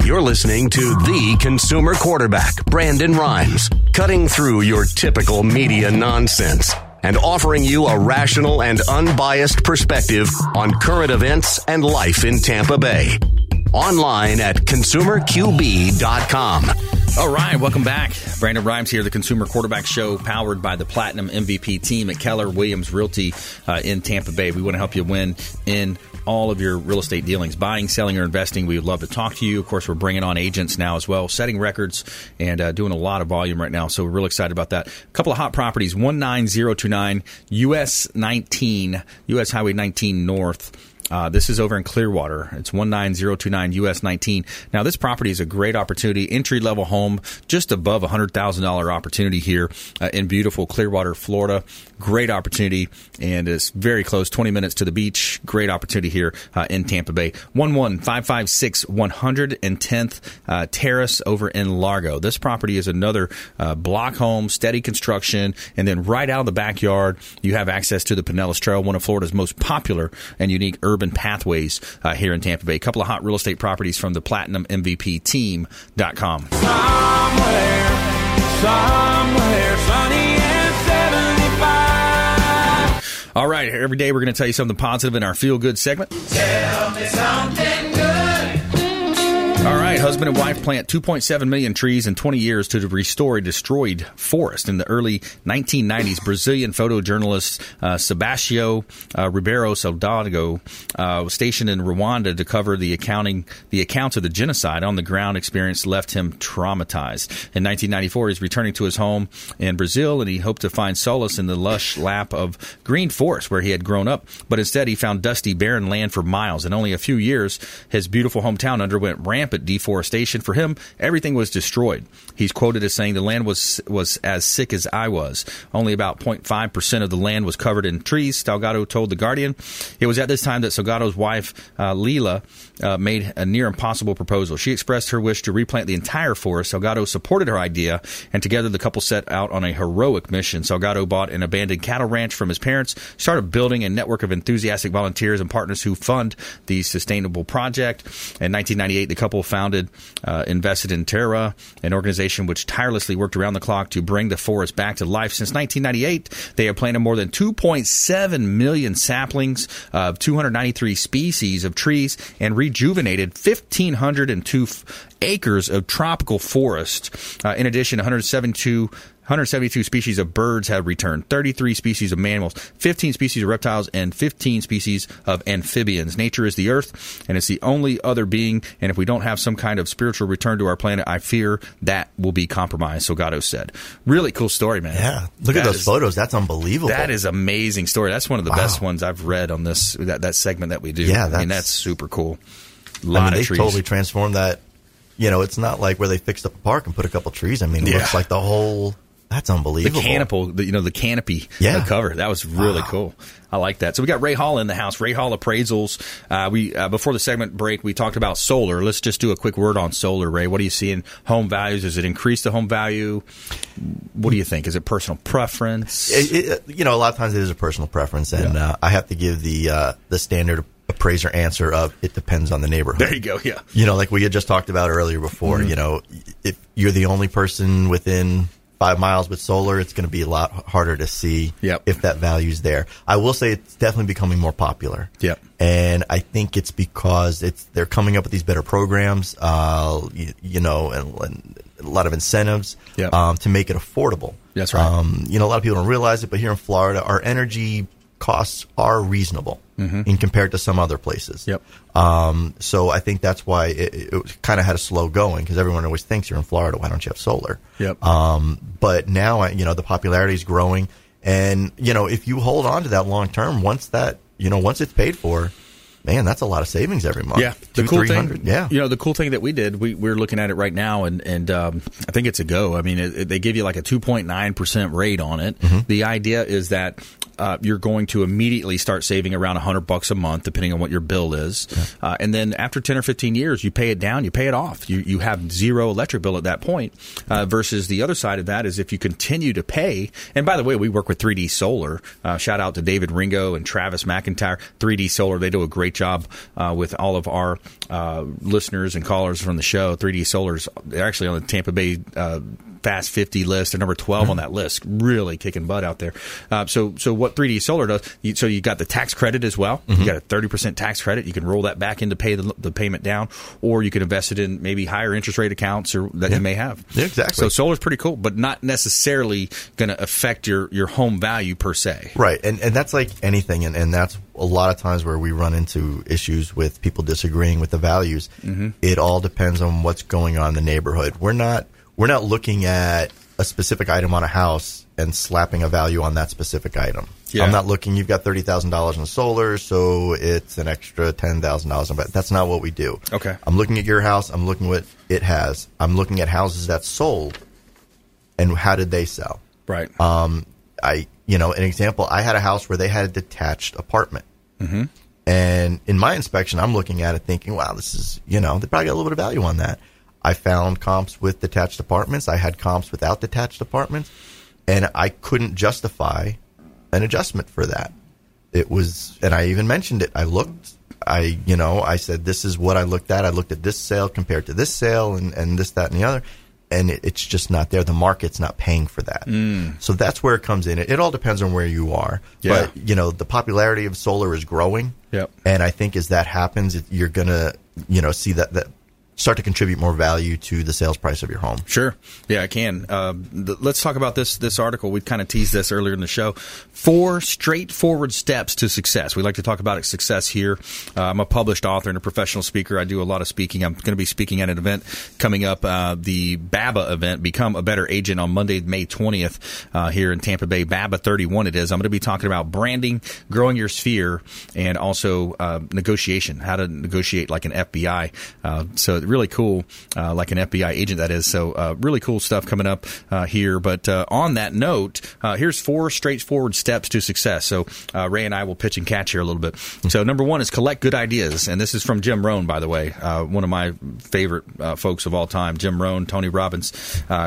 You're listening to the consumer quarterback, Brandon Rhymes, cutting through your typical media nonsense and offering you a rational and unbiased perspective on current events and life in Tampa Bay. Online at consumerqb.com. All right, welcome back. Brandon Rhymes here, the Consumer Quarterback Show, powered by the Platinum MVP team at Keller Williams Realty uh, in Tampa Bay. We want to help you win in all of your real estate dealings, buying, selling, or investing. We would love to talk to you. Of course, we're bringing on agents now as well, setting records and uh, doing a lot of volume right now. So we're real excited about that. A couple of hot properties: one nine zero two nine US nineteen US Highway nineteen North. Uh, this is over in Clearwater. It's 19029 US 19. Now, this property is a great opportunity, entry level home, just above a $100,000 opportunity here uh, in beautiful Clearwater, Florida. Great opportunity, and it's very close, 20 minutes to the beach. Great opportunity here uh, in Tampa Bay. 11556 110th uh, Terrace over in Largo. This property is another uh, block home, steady construction, and then right out of the backyard, you have access to the Pinellas Trail, one of Florida's most popular and unique urban pathways uh, here in Tampa Bay. A couple of hot real estate properties from the Platinum MVP team.com. Somewhere, somewhere sunny All right, every day we're going to tell you something positive in our feel good segment. Tell me something right, husband and wife plant 2.7 million trees in 20 years to restore a destroyed forest. In the early 1990s, Brazilian photojournalist uh, Sebastião uh, Ribeiro Salgado uh, was stationed in Rwanda to cover the accounting the accounts of the genocide. On the ground experience left him traumatized. In 1994, he's returning to his home in Brazil, and he hoped to find solace in the lush lap of green forest where he had grown up. But instead, he found dusty, barren land for miles. In only a few years, his beautiful hometown underwent rampant deforestation. For him, everything was destroyed. He's quoted as saying, "The land was was as sick as I was. Only about 0.5 percent of the land was covered in trees." Salgado told the Guardian. It was at this time that Salgado's wife, uh, Lélia, uh, made a near impossible proposal. She expressed her wish to replant the entire forest. Salgado supported her idea, and together the couple set out on a heroic mission. Salgado bought an abandoned cattle ranch from his parents, started building a network of enthusiastic volunteers and partners who fund the sustainable project. In 1998, the couple founded, uh, Instituto Terra, an organization which tirelessly worked around the clock to bring the forest back to life. Since 1998, they have planted more than 2.7 million saplings of 293 species of trees and rejuvenated 1,502 f- acres of tropical forest. Uh, in addition, 172 172 species of birds have returned, 33 species of mammals, 15 species of reptiles, and 15 species of amphibians. Nature is the earth, and it's the only other being. And if we don't have some kind of spiritual return to our planet, I fear that will be compromised. Salgado said. Really cool story, man. Yeah, look at those is- photos. That's unbelievable. That is amazing story. That's one of the Wow. best ones I've read on this that, that segment that we do. Yeah, I mean that's- that's super cool. A I lot mean, they of trees. totally transformed that. You know, it's not like where they fixed up a park and put a couple trees. I mean, it Yeah. looks like the whole. That's unbelievable. the canopy, the, you know, the canopy Yeah. uh, cover. That was really cool. I like that. So we got Ray Hall in the house. Ray Hall appraisals. Uh, we uh, before the segment break, we talked about solar. Let's just do a quick word on solar. Ray, what do you see in home values? Does it increase the home value? What do you think? Is it personal preference? It, it, you know, a lot of times it is a personal preference, and uh, I have to give the uh, the standard appraiser answer of it depends on the neighborhood. there you go. Yeah. You know, like we had just talked about earlier before. Mhm. You know, if you're the only person within five miles with solar, it's going to be a lot harder to see if that value's there. I will say it's definitely becoming more popular. Yep. And I think it's because it's they're coming up with these better programs, uh, you, you know, and, and a lot of incentives Yep. um, to make it affordable. That's right. Um, you know, a lot of people don't realize it, but here in Florida, our energy costs are reasonable Mhm. in compared to some other places. Yep. Um, so I think that's why it, it kind of had a slow going because everyone always thinks you're in Florida. Why don't you have solar? Yep. Um, but now, you know, the popularity is growing. And, you know, if you hold on to that long term, once that, you know, once it's paid for, man, that's a lot of savings every month. Yeah, the Two, cool thing. Yeah. you know, the cool thing that we did, we we're looking at it right now, and and um, I think it's a go. I mean, it, it- they give you like a two point nine percent rate on it. Mm-hmm. The idea is that. Uh, you're going to immediately start saving around 100 bucks a month, depending on what your bill is, uh, and then after 10 or 15 years, you pay it down, you pay it off. You you have zero electric bill at that point. Uh, versus the other side of that is if you continue to pay. And by the way, we work with 3D Solar. Uh, shout out to David Ringo and Travis McIntyre. 3D Solar, they do a great job uh, with all of our uh, listeners and callers from the show. 3D Solar's they're actually on the Tampa Bay. Uh, Fast 50 list. They're number 12 on that list. Really kicking butt out there. Uh, so, so what 3D Solar does? You, so you got the tax credit as well. Mm-hmm. You got a 30% tax credit. You can roll that back in to pay the, the payment down, or you can invest it in maybe higher interest rate accounts or that you may have. Yeah, exactly. So solar's pretty cool, but not necessarily going to affect your your home value per se. Right, and and that's like anything, and, and that's a lot of times where we run into issues with people disagreeing with the values. Mhm. It all depends on what's going on in the neighborhood. We're not we're not looking at a specific item on a house and slapping a value on that specific item. Yeah. I'm not looking. You've got thirty thousand dollars in solar, so it's an extra ten thousand dollars. But that's not what we do. Okay. I'm looking at your house. I'm looking what it has. I'm looking at houses that sold, and how did they sell? Right. Um, I, you know, an example. I had a house where they had a detached apartment, Mm-hmm. and in my inspection, I'm looking at it thinking, "Wow, this is, you know, they probably got a little bit of value on that." I found comps with detached apartments. I had comps without detached apartments, and I couldn't justify an adjustment for that. It was, and I even mentioned it. I looked. I, you know, I said, this is what I looked at. I looked at this sale compared to this sale and, and this, that, and the other. And it, it's just not there. The market's not paying for that. Mm. So that's where it comes in. It, it all depends on where you are. Yeah. But, you know, the popularity of solar is growing. Yep. And I think as that happens, it, you're going to, you know, see that, that start to contribute more value to the sales price of your home. Sure. Yeah, I can. Uh, th- let's talk about this this article. We kind of teased this earlier in the show. Four straightforward steps to success. We like to talk about success here. Uh, I'm a published author and a professional speaker. I do a lot of speaking. I'm going to be speaking at an event coming up, uh, the BABA event, Become a Better Agent, on Monday, May 20th, uh, here in Tampa Bay. BABA 31 it is. I'm going to be talking about branding, growing your sphere, and also uh, negotiation, how to negotiate like an FBI. Uh, so really cool, uh, like an FBI agent that is. So uh, really cool stuff coming up uh, here. But on that note, here's four straightforward steps to success. So Ray and I will pitch and catch here a little bit. So number one is collect good ideas, and this is from Jim Rohn, by the way, one of my favorite folks of all time. Jim Rohn, Tony Robbins.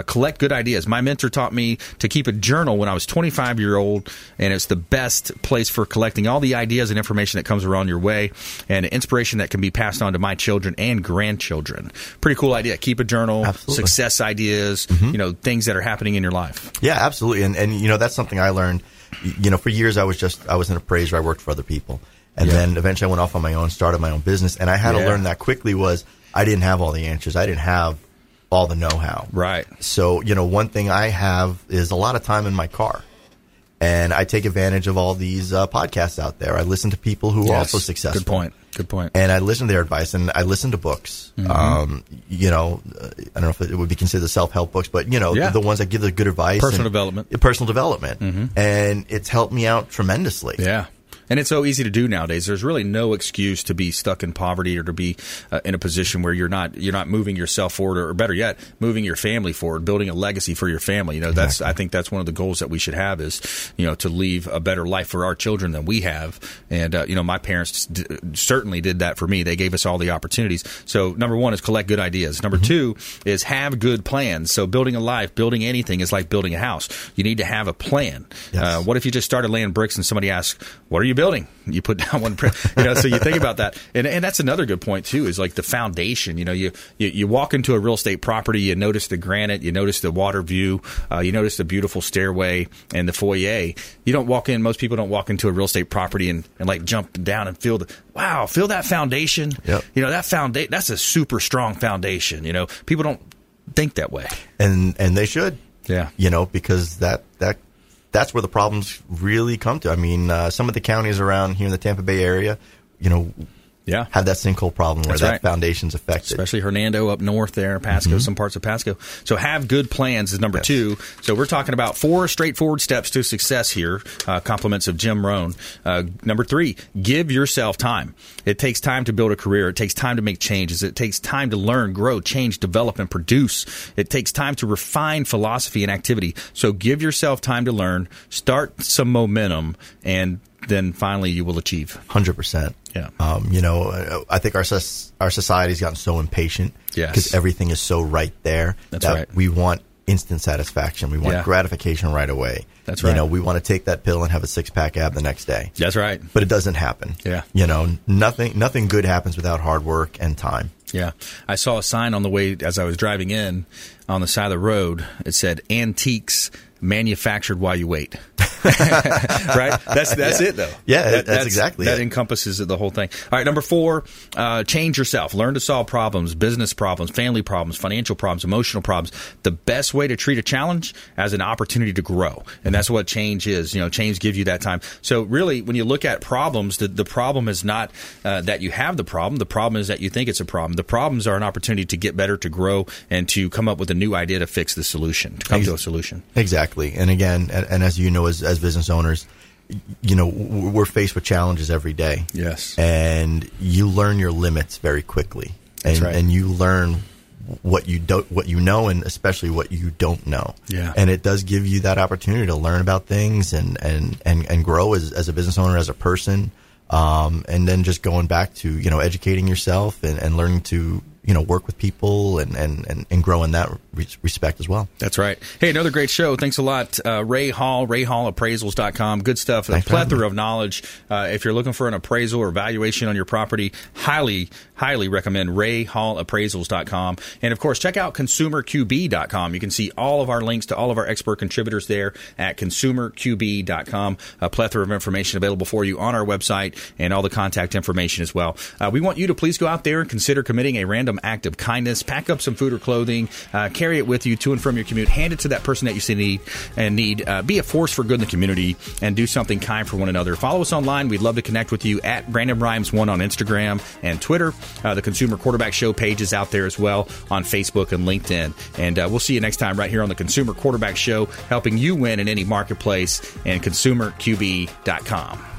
Collect good ideas. My mentor taught me to keep a journal when I was 25 year old, and it's the best place for collecting all the ideas and information that comes around your way, and inspiration that can be passed on to my children and grandchildren. Pretty cool idea. Keep a journal, Absolutely. success ideas, mm-hmm. you know, things that are happening in your life. Yeah, absolutely. And and you know that's something I learned. You know, for years I was just I was an appraiser. I worked for other people, and Yeah. then eventually I went off on my own, started my own business, and I had Yeah. to learn that quickly. Was I didn't have all the answers. I didn't have all the know-how. Right. So you know, one thing I have is a lot of time in my car. And I take advantage of all these uh, podcasts out there. I listen to people who are also successful Good point. Good point. and I listen to their advice, and I listen to books. Mhm. Um, you know, uh, I don't know if it would be considered self help books, but you know, Yeah. the, the ones that give the good advice, Personal development. personal development, Mhm. and it's helped me out tremendously. Yeah. And it's so easy to do nowadays. There's really no excuse to be stuck in poverty or to be uh, in a position where you're not you're not moving yourself forward, or, better yet, moving your family forward, building a legacy for your family. You know, that's I think that's one of the goals that we should have is you know to leave a better life for our children than we have. And uh, you know, my parents d- certainly did that for me. They gave us all the opportunities. So number one is collect good ideas. Number two is have good plans. So building a life, building anything is like building a house. You need to have a plan. Uh, what if you just started laying bricks and somebody asks, "What are you building?" You put down one, brick. you know. So you think about that, and and that's another good point too. Is like the foundation. You know, you you, you walk into a real estate property, you notice the granite, you notice the water view, uh, you notice the beautiful stairway and the foyer. You don't walk in. Most people don't walk into a real estate property and, and like jump down and feel the wow, feel that foundation. Yep. You know that foundation. That's a super strong foundation. You know, people don't think that way. and and they should. Yeah. you know, because that that that's where the problems really come to. I mean, uh, some of the counties around here in the Tampa Bay area, you know, Yeah. have that sinkhole problem where That's that right. foundation's affected. especially Hernando up north there, Pasco, Mhm. some parts of Pasco. So have good plans is number two. So we're talking about four straightforward steps to success here. Uh, compliments of Jim Rohn. Uh, number three, give yourself time. It takes time to build a career. It takes time to make changes. It takes time to learn, grow, change, develop, and produce. It takes time to refine philosophy and activity. So give yourself time to learn, start some momentum, and then finally you will achieve. Hundred percent. Yeah. Um, you know, uh, I think our our society's gotten so impatient Yes. because everything is so right there That's that right. we want instant satisfaction. We want Yeah. gratification right away. That's right. You know, we want to take that pill and have a six pack ab the next day. That's right. But it doesn't happen. Yeah. You know, nothing nothing good happens without hard work and time. Yeah. I saw a sign on the way as I was driving in on the side of the road. It said antiques manufactured while you wait. right? That's that's Yeah. it though. Yeah, that's exactly that it. encompasses the whole thing. All right, number four, uh, change yourself. Learn to solve problems, business problems, family problems, financial problems, emotional problems. The best way to treat a challenge as an opportunity to grow, and that's what change is. You know, change gives you that time. So really, when you look at problems, the, the problem is not uh, that you have the problem. The problem is that you think it's a problem. The problems are an opportunity to get better, to grow, and to come up with a new idea to fix the solution, to come to a solution. Exactly. And again, and, and as you know, as, as business owners, you know, we're faced with challenges every day. Yes. And you learn your limits very quickly. And, That's right. and you learn what you don't, what you know, and especially what you don't know. Yeah. And it does give you that opportunity to learn about things and, and, and, and grow as, as a business owner, as a person. Um, and then just going back to, you know, educating yourself and, and learning to, you know, work with people and, and, and, and grow in that re- respect as well. That's right. Hey, another great show. Thanks a lot, uh, Ray Hall, RayHallAppraisals.com. Good stuff. A Thanks for plethora of knowledge. Uh, if you're looking for an appraisal or valuation on your property, highly, highly recommend RayHallAppraisals.com. And of course, check out ConsumerQB.com. You can see all of our links to all of our expert contributors there at ConsumerQB.com. A plethora of information available for you on our website and all the contact information as well. Uh, we want you to please go out there and consider committing a random some act of kindness. Pack up some food or clothing, uh, carry it with you to and from your commute. Hand it to that person that you see need and need. Uh, be a force for good in the community and do something kind for one another. Follow us online. We'd love to connect with you at Brandon Rhymes One on Instagram and Twitter. Uh, the Consumer Quarterback Show page is out there as well on Facebook and LinkedIn. And uh, we'll see you next time right here on the Consumer Quarterback Show, helping you win in any marketplace and consumerqb.com.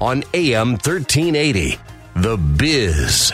on AM 1380. The Biz.